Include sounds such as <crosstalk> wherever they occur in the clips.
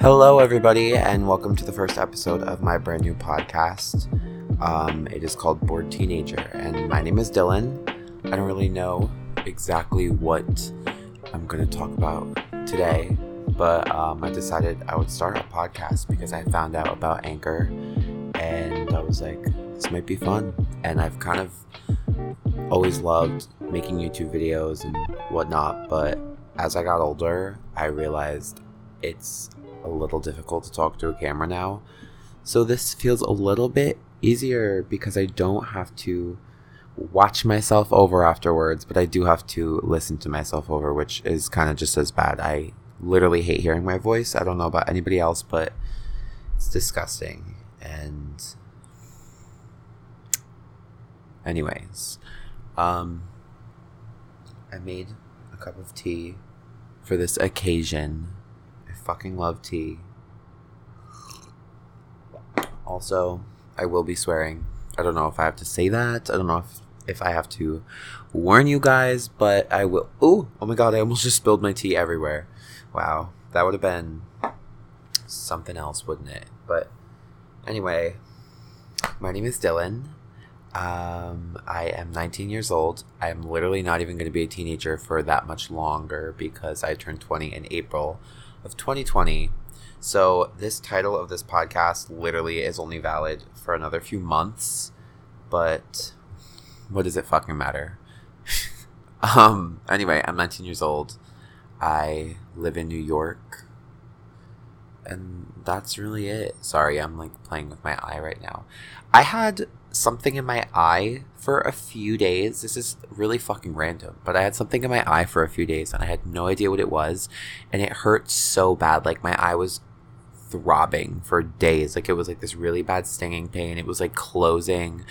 Hello, everybody, and welcome to the first episode of my brand new podcast. Um, it is called Bored Teenager, and my name is Dylan. I don't really know exactly what I'm going to talk about today, but um, I decided I would start a podcast because I found out about Anchor, and I was like, this might be fun. And I've kind of always loved making YouTube videos and whatnot, but as I got older, I realized it's a little difficult to talk to a camera now. So this feels a little bit easier because I don't have to watch myself over afterwards, but I do have to listen to myself over, which is kind of just as bad. I literally hate hearing my voice. I don't know about anybody else, but it's disgusting. And anyways, um I made a cup of tea for this occasion fucking love tea. Also, I will be swearing. I don't know if I have to say that. I don't know if, if I have to warn you guys, but I will. Oh, oh my god, I almost just spilled my tea everywhere. Wow, that would have been something else, wouldn't it? But anyway, my name is Dylan. Um, I am 19 years old. I'm literally not even going to be a teenager for that much longer because I turned 20 in April of 2020. So, this title of this podcast literally is only valid for another few months, but what does it fucking matter? <laughs> um, anyway, I'm 19 years old. I live in New York. And that's really it. Sorry, I'm like playing with my eye right now. I had something in my eye for a few days. This is really fucking random, but I had something in my eye for a few days and I had no idea what it was. And it hurt so bad. Like my eye was throbbing for days. Like it was like this really bad stinging pain. It was like closing.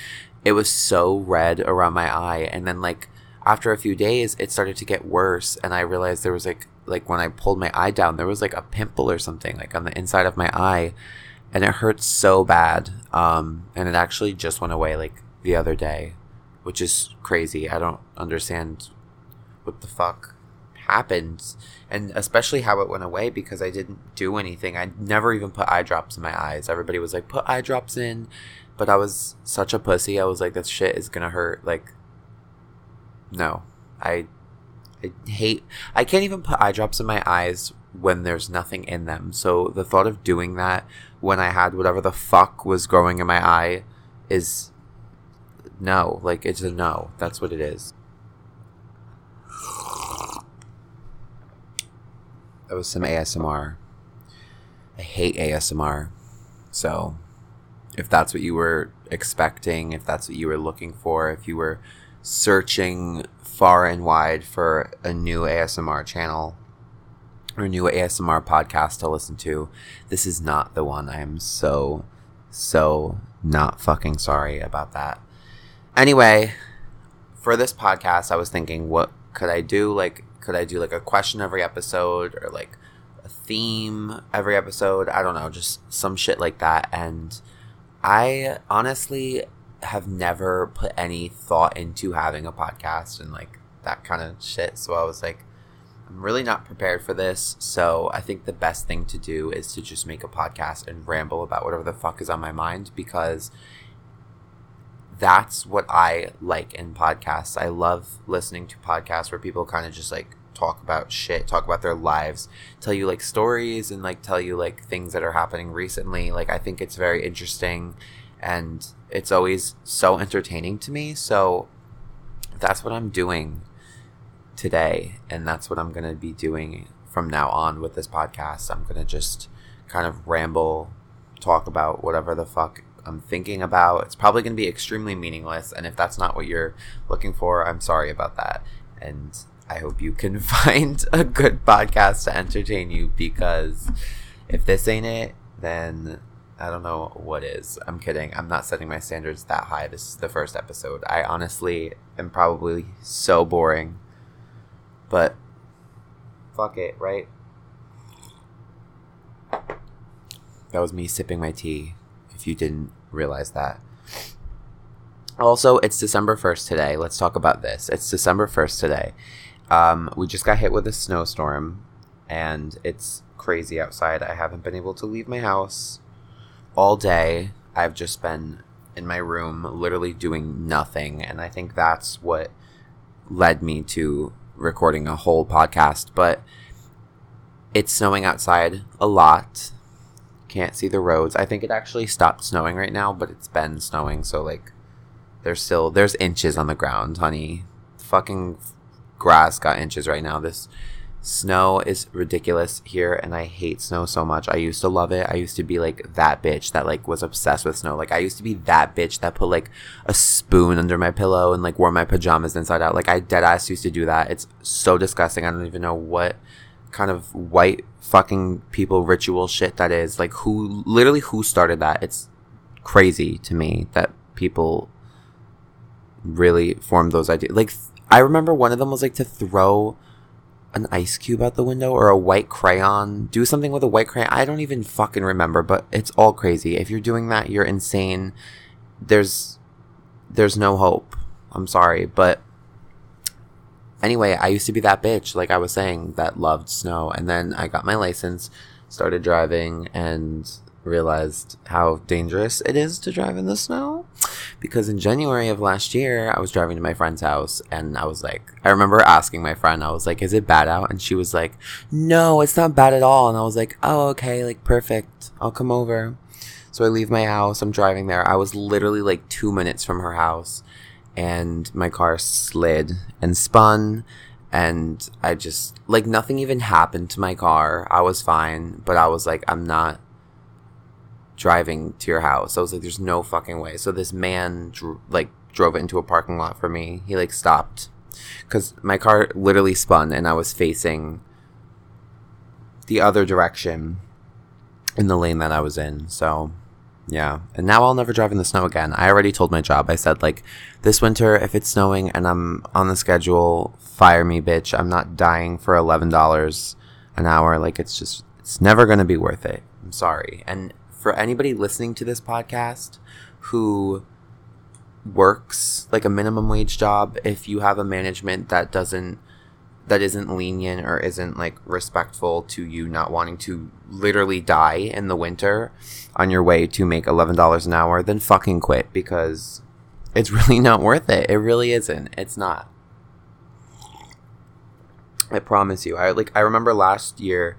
It was so red around my eye. And then like after a few days, it started to get worse. And I realized there was like, like when I pulled my eye down, there was like a pimple or something like on the inside of my eye and it hurts so bad. Um, and it actually just went away like the other day, which is crazy. I don't understand what the fuck happened, and especially how it went away because I didn't do anything. I never even put eye drops in my eyes. Everybody was like, "Put eye drops in," but I was such a pussy. I was like, "That shit is gonna hurt." Like, no, I, I hate. I can't even put eye drops in my eyes when there's nothing in them. So the thought of doing that when I had whatever the fuck was growing in my eye is no. Like it's a no. That's what it is. That was some ASMR. I hate ASMR. So if that's what you were expecting, if that's what you were looking for, if you were searching far and wide for a new ASMR channel, or new ASMR podcast to listen to, this is not the one. I am so, so not fucking sorry about that. Anyway, for this podcast, I was thinking, what could I do? Like, could I do like a question every episode or like a theme every episode? I don't know, just some shit like that. And I honestly have never put any thought into having a podcast and like that kind of shit. So I was like, I'm really not prepared for this, so I think the best thing to do is to just make a podcast and ramble about whatever the fuck is on my mind because that's what I like in podcasts. I love listening to podcasts where people kind of just like talk about shit, talk about their lives, tell you like stories and like tell you like things that are happening recently. Like I think it's very interesting and it's always so entertaining to me. So that's what I'm doing today. And that's what I'm going to be doing from now on with this podcast. I'm going to just kind of ramble, talk about whatever the fuck I'm thinking about. It's probably going to be extremely meaningless. And if that's not what you're looking for, I'm sorry about that. And I hope you can <laughs> find a good podcast to entertain you because if this ain't it, then I don't know what is. I'm kidding. I'm not setting my standards that high. This is the first episode. I honestly am probably so boring but fuck it, right? That was me sipping my tea, if you didn't realize that. Also, it's December 1st today. Let's talk about this. It's December 1st today. Um, we just got hit with a snowstorm, and it's crazy outside. I haven't been able to leave my house all day. I've just been in my room, literally doing nothing. And I think that's what led me to recording a whole podcast. But it's snowing outside a lot. Can't see the roads. I think it actually stopped snowing right now, but it's been snowing. So, like, there's still, there's inches on the ground, honey. Fucking grass got inches right now. This Snow is ridiculous here, and I hate snow so much. I used to love it. I used to be like that bitch that like was obsessed with snow. Like I used to be that bitch that put like a spoon under my pillow and like wore my pajamas inside out. Like I dead ass used to do that. It's so disgusting. I don't even know what kind of white fucking people ritual shit that is. Like who literally who started that? It's crazy to me that people really formed those ideas. Like I remember one of them was like to throw an ice cube out the window or a white crayon. Do something with a white crayon. I don't even fucking remember, but it's all crazy. If you're doing that, you're insane. There's there's no hope. I'm sorry, but anyway, I used to be that bitch like I was saying that loved snow and then I got my license, started driving and realized how dangerous it is to drive in the snow. Because in January of last year, I was driving to my friend's house and I was like, I remember asking my friend, I was like, is it bad out? And she was like, no, it's not bad at all. And I was like, oh, okay, like perfect. I'll come over. So I leave my house, I'm driving there. I was literally like two minutes from her house and my car slid and spun and I just like nothing even happened to my car. I was fine, but I was like I'm not driving to your house. I was like, there's no fucking way. So this man dr- like drove it into a parking lot for me. He like stopped because my car literally spun and I was facing the other direction in the lane that I was in. So yeah. And now I'll never drive in the snow again. I already told my job. I said like this winter if it's snowing and I'm on the schedule, fire me, bitch. I'm not dying for $11 an hour. Like it's just it's never going to be worth it. I'm sorry. And for anybody listening to this podcast who works like a minimum wage job, if you have a management that doesn't that isn't lenient or isn't like respectful to you not wanting to literally die in the winter on your way to make $11 an hour, then fucking quit because it's <laughs> really not worth it. It really isn't. It's not. I promise you. I like I remember last year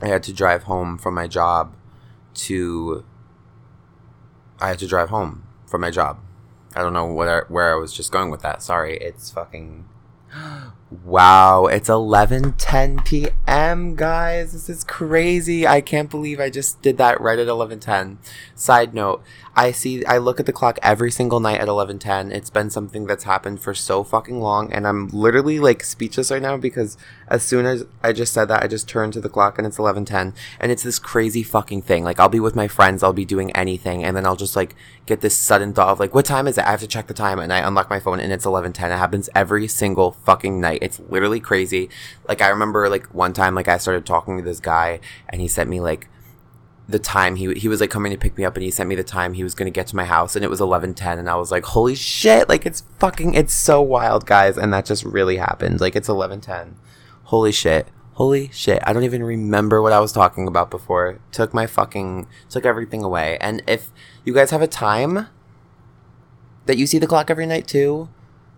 I had to drive home from my job to I had to drive home from my job. I don't know where where I was just going with that. Sorry, it's fucking Wow, it's 11:10 p.m., guys. This is crazy. I can't believe I just did that right at 11:10. Side note, I see I look at the clock every single night at 11:10. It's been something that's happened for so fucking long and I'm literally like speechless right now because as soon as I just said that, I just turned to the clock and it's 11:10 and it's this crazy fucking thing. Like I'll be with my friends, I'll be doing anything and then I'll just like get this sudden thought of like what time is it? I have to check the time and I unlock my phone and it's 11:10. It happens every single fucking night. It's literally crazy. Like I remember like one time like I started talking to this guy and he sent me like the time he he was like coming to pick me up and he sent me the time he was going to get to my house and it was 11:10 and I was like holy shit like it's fucking it's so wild guys. And that just really happened. Like it's 11:10 holy shit. Holy shit. I don't even remember what I was talking about before. Took my fucking took everything away. And if you guys have a time that you see the clock every night too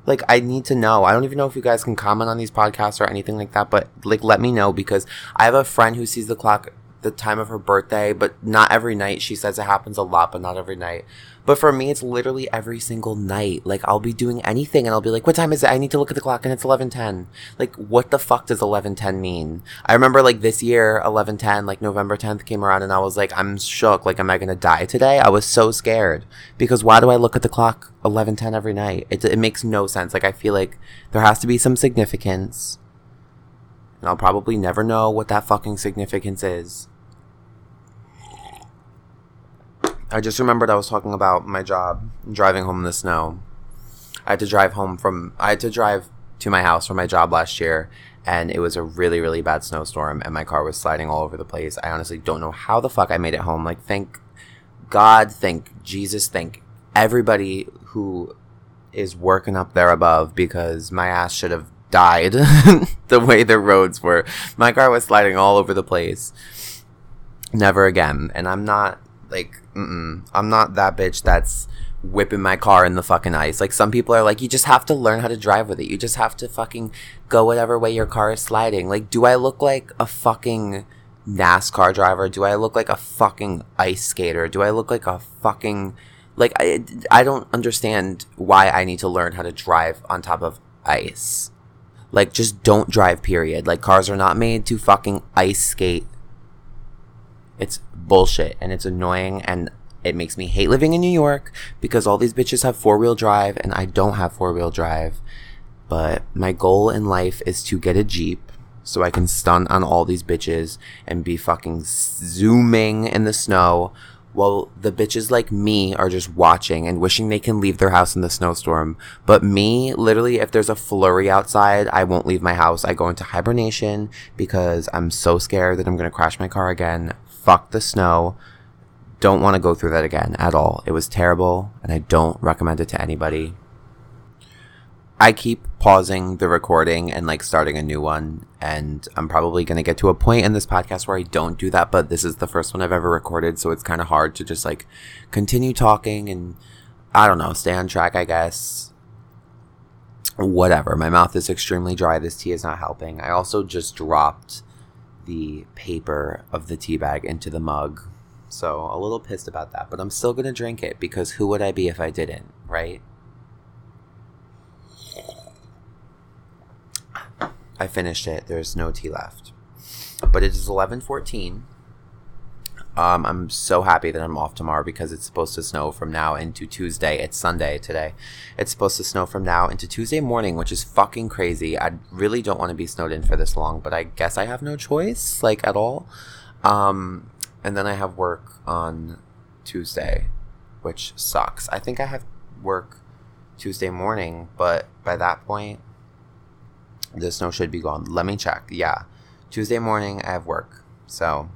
like I need to know. I don't even know if you guys can comment on these podcasts or anything like that, but like let me know because I have a friend who sees the clock the time of her birthday, but not every night. She says it happens a lot, but not every night. But for me, it's literally every single night. Like I'll be doing anything, and I'll be like, "What time is it? I need to look at the clock, and it's eleven ten. Like, what the fuck does eleven ten mean? I remember like this year, eleven ten, like November tenth came around, and I was like, I'm shook. Like, am I gonna die today? I was so scared because why do I look at the clock eleven ten every night? It it makes no sense. Like, I feel like there has to be some significance, and I'll probably never know what that fucking significance is. I just remembered I was talking about my job driving home in the snow. I had to drive home from I had to drive to my house from my job last year and it was a really really bad snowstorm and my car was sliding all over the place. I honestly don't know how the fuck I made it home. Like thank God, thank Jesus, thank everybody who is working up there above because my ass should have died <laughs> the way the roads were. My car was sliding all over the place. Never again. And I'm not like. I'm not that bitch that's whipping my car in the fucking ice. Like some people are like, you just have to learn how to drive with it. You just have to fucking go whatever way your car is sliding. Like, do I look like a fucking NASCAR driver? Do I look like a fucking ice skater? Do I look like a fucking like I I don't understand why I need to learn how to drive on top of ice. Like just don't drive period. Like cars are not made to fucking ice skate. It's bullshit and it's annoying and it makes me hate living in New York because all these bitches have four wheel drive and I don't have four wheel drive. But my goal in life is to get a Jeep so I can stunt on all these bitches and be fucking zooming in the snow while the bitches like me are just watching and wishing they can leave their house in the snowstorm. But me, literally, if there's a flurry outside, I won't leave my house. I go into hibernation because I'm so scared that I'm to crash my car again. Fuck the snow don't want to go through that again at all. It was terrible, and I don't recommend it to anybody. I keep pausing the recording and like starting a new one, and I'm probably going to get to a point in this podcast where I don't do that, but this is the first one I've ever recorded, so it's kind of hard to just like continue talking and I don't know, stay on track, I guess. Whatever. My mouth is extremely dry. This tea is not helping. I also just dropped the paper of the tea bag into the mug so a little pissed about that, but I'm still gonna drink it because who would I be if I didn't, right? I finished it. There's no tea left. But it is 11:14. Um, I'm so happy that I'm off tomorrow because it's supposed to snow from now into Tuesday. It's Sunday today. It's supposed to snow from now into Tuesday morning, which is fucking crazy. I really don't want to be snowed in for this long, but I guess I have no choice, like at all. Um, and then I have work on Tuesday, which sucks. I think I have work Tuesday morning, but by that point, the snow should be gone. Let me check. Yeah, Tuesday morning I have work, so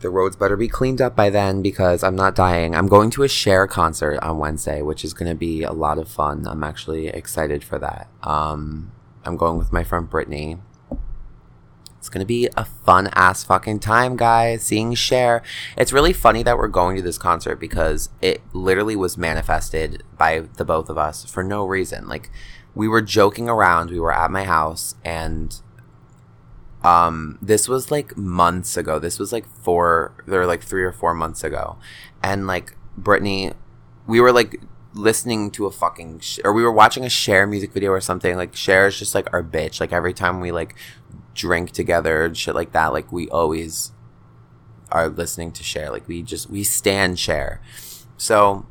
the roads better be cleaned up by then because I'm not dying. I'm going to a Cher concert on Wednesday, which is going to be a lot of fun. I'm actually excited for that. Um, I'm going with my friend Brittany. It's gonna be a fun ass fucking time, guys. Seeing Cher. It's really funny that we're going to this concert because it literally was manifested by the both of us for no reason. Like we were joking around. We were at my house and um this was like months ago. This was like four there were like three or four months ago. And like Brittany we were like listening to a fucking sh- or we were watching a Cher music video or something like Cher is just like our bitch like every time we like drink together and shit like that, like we always are listening to Cher. Like we just we stand Cher. So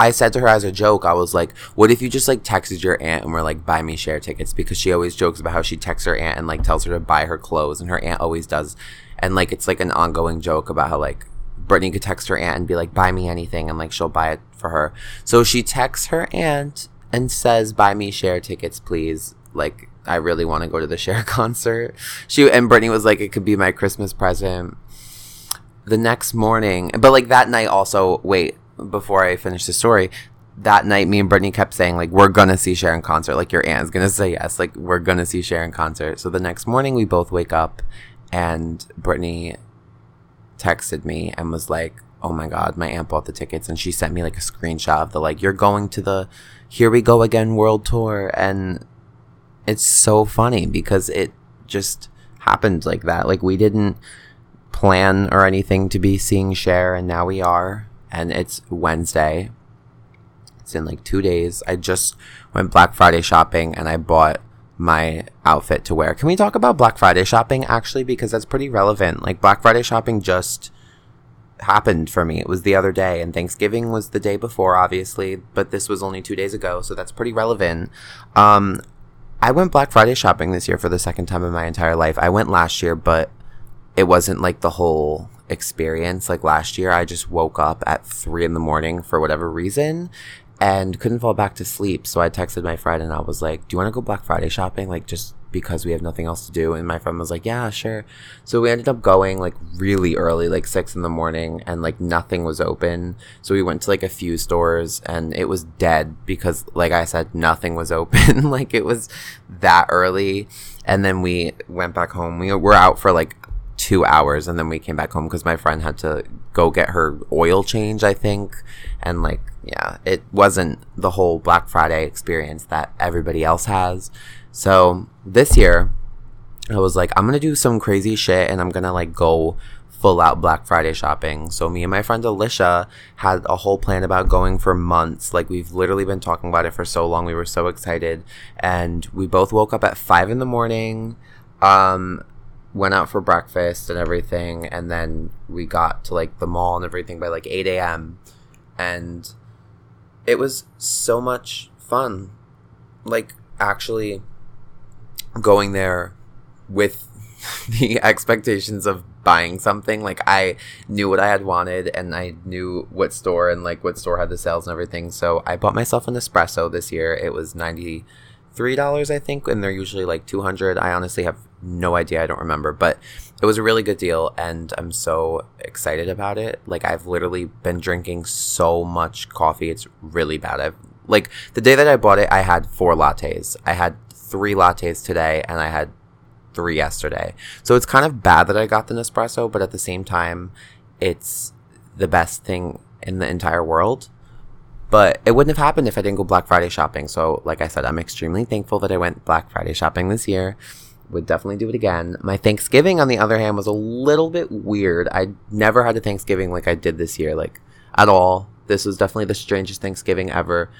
I said to her as a joke, I was like, "What if you just like texted your aunt and were like, buy me Cher tickets?" Because she always jokes about how she texts her aunt and like tells her to buy her clothes, and her aunt always does, and like it's like an ongoing joke about how like Brittany could text her aunt and be like, "Buy me anything," and like she'll buy it for her. So she texts her aunt and says, "Buy me Cher tickets, please." Like I really want to go to the <laughs> Cher concert. She and Brittany was like, it could be my Christmas present. The next morning, but like that night also, wait, before I finish the story, that night me and Brittany kept saying like we're gonna see Cher in concert. Like your aunt's gonna say yes. Like we're gonna see Cher in concert. So the next morning we both wake up and Brittany texted me and was like, Oh my god, my aunt bought the tickets and she sent me like a screenshot of the like, You're going to the Here We Go Again World Tour and it's so funny because it just happened like that. Like we didn't plan or anything to be seeing Cher, and now we are. And it's Wednesday. It's in like two days. I just went Black Friday shopping and I bought my outfit to wear. Can we talk about Black Friday shopping actually? Because that's pretty relevant. Like Black Friday shopping just happened for me. It was the other day, and Thanksgiving was the day before, obviously, but this was only two days ago, so that's pretty relevant. Um, I went Black Friday shopping this year for the second time in my entire life. I went last year, but it wasn't like the whole experience. Like last year, I just woke up at three in the morning for whatever reason and couldn't fall back to sleep. So I texted my friend and I was like, Do you want to go Black Friday shopping? Like, just because we have nothing else to do. And my friend was like, yeah, sure. So we ended up going like really early, like six in the morning, and like nothing was open. So we went to like a few stores and it was dead because, like I said, nothing was <laughs> open. like it was that early. And then we went back home. We were out for like two hours and then we came back home because my friend had to go get her oil change, I think. And like, yeah, it wasn't the whole Black Friday experience that everybody else has. So this year, I was like, I'm gonna do some crazy shit and I'm gonna like go full out Black Friday shopping. So me and my friend Alicia had a whole plan about going for months. Like we've literally been talking about it for so long. We were so excited. And we both woke up at five in the morning. Um, went out for breakfast and everything, and then we got to like the mall and everything by like 8 a.m. And it was so much fun. Like, actually going there with <laughs> the expectations of buying something. Like, I knew what I had wanted and I knew what store and like what store had the sales and everything. So, I bought myself an espresso this year. It was 90 three dollars, I think, and they're usually like two hundred. I honestly have no idea. I don't remember, but it was a really good deal, and I'm so excited about it. Like I've literally been drinking so much coffee; it's really bad. I've like the day that I bought it, I had four lattes. I had three lattes today, and I had three yesterday. So it's kind of bad that I got the Nespresso, but at the same time, it's the best thing in the entire world. But it wouldn't have happened if I didn't go Black Friday shopping. So, like I said, I'm extremely thankful that I went Black Friday shopping this year. Would definitely do it again. My Thanksgiving, on the other hand, was a little bit weird. I never had a Thanksgiving like I did this year, like at all. This was definitely the strangest Thanksgiving ever.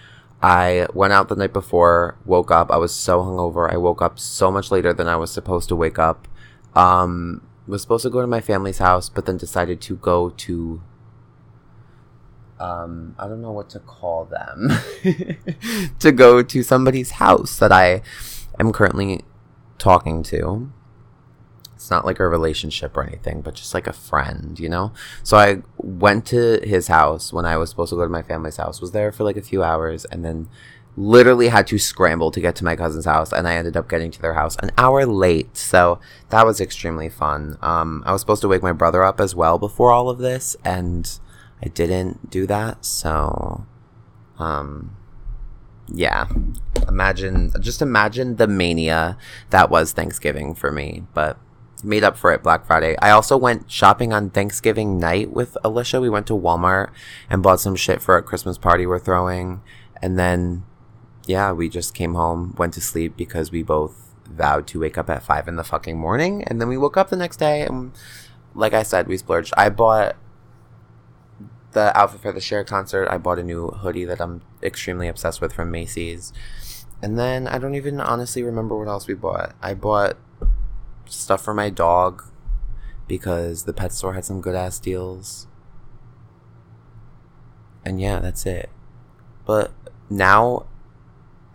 I went out the night before, woke up. I was so hungover. I woke up so much later than I was supposed to wake up. Um, was supposed to go to my family's house, but then decided to go to um, I don't know what to call them, <laughs> to go to somebody's house that I am currently talking to. It's not like a relationship or anything, but just like a friend, you know? So I went to his house when I was supposed to go to my family's house, was there for like a few hours, and then literally had to scramble to get to my cousin's house and i ended up getting to their house an hour late so that was extremely fun um, i was supposed to wake my brother up as well before all of this and I didn't do that, so um yeah. Imagine just imagine the mania that was Thanksgiving for me, but made up for it Black Friday. I also went shopping on Thanksgiving night with Alicia. We went to Walmart and bought some shit for a Christmas party we're throwing. And then yeah, we just came home, went to sleep because we both vowed to wake up at five in the fucking morning. And then we woke up the next day and like I said, we splurged. I bought the outfit for the Cher concert, I bought a new hoodie that I'm extremely obsessed with from Macy's. And then I don't even honestly remember what else we bought. I bought stuff for my dog because the pet store had some good ass deals. And yeah, that's it. But now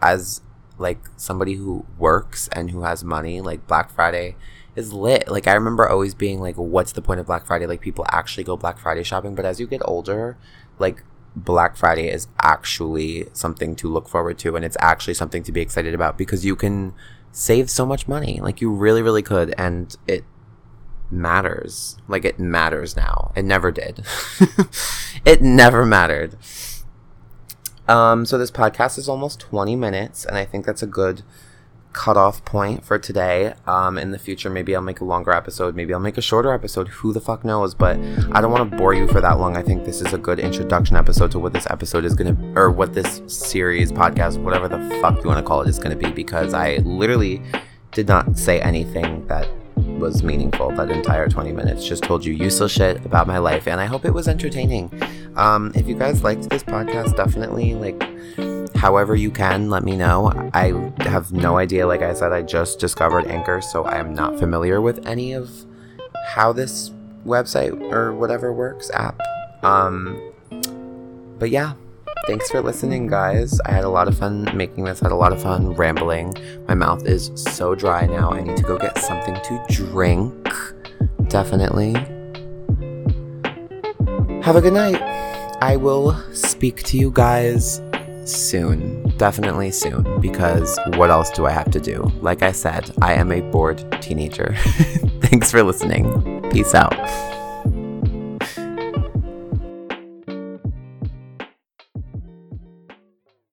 as like somebody who works and who has money, like Black Friday is lit. Like I remember always being like, what's the point of Black Friday? Like people actually go Black Friday shopping, but as you get older, like Black Friday is actually something to look forward to and it's actually something to be excited about because you can save so much money. Like you really, really could and it matters. Like it matters now. It never did. <laughs> it never mattered. Um, so this podcast is almost 20 minutes and I think that's a good cutoff point for today. Um, in the future, maybe I'll make a longer episode. Maybe I'll make a shorter episode. Who the fuck knows? But I don't want to bore you for that long. I think this is a good introduction episode to what this episode is going to, or what this series, podcast, whatever the fuck you want to call it, is going to be. Because I literally did not say anything that was meaningful that entire 20 minutes. Just told you useless shit about my life, and I hope it was entertaining. Um, if you guys liked this podcast, definitely like however you can, let me know. I have no idea. Like I said, I just discovered Anchor, so I am not familiar with any of how this website or whatever works app. Um, but yeah, thanks for listening, guys. I had a lot of fun making this, had a lot of fun rambling. My mouth is so dry now. I need to go get something to drink. Definitely. Have a good night. I will speak to you guys soon. Definitely soon. Because what else do I have to do? Like I said, I am a bored teenager. <laughs> Thanks for listening. Peace out.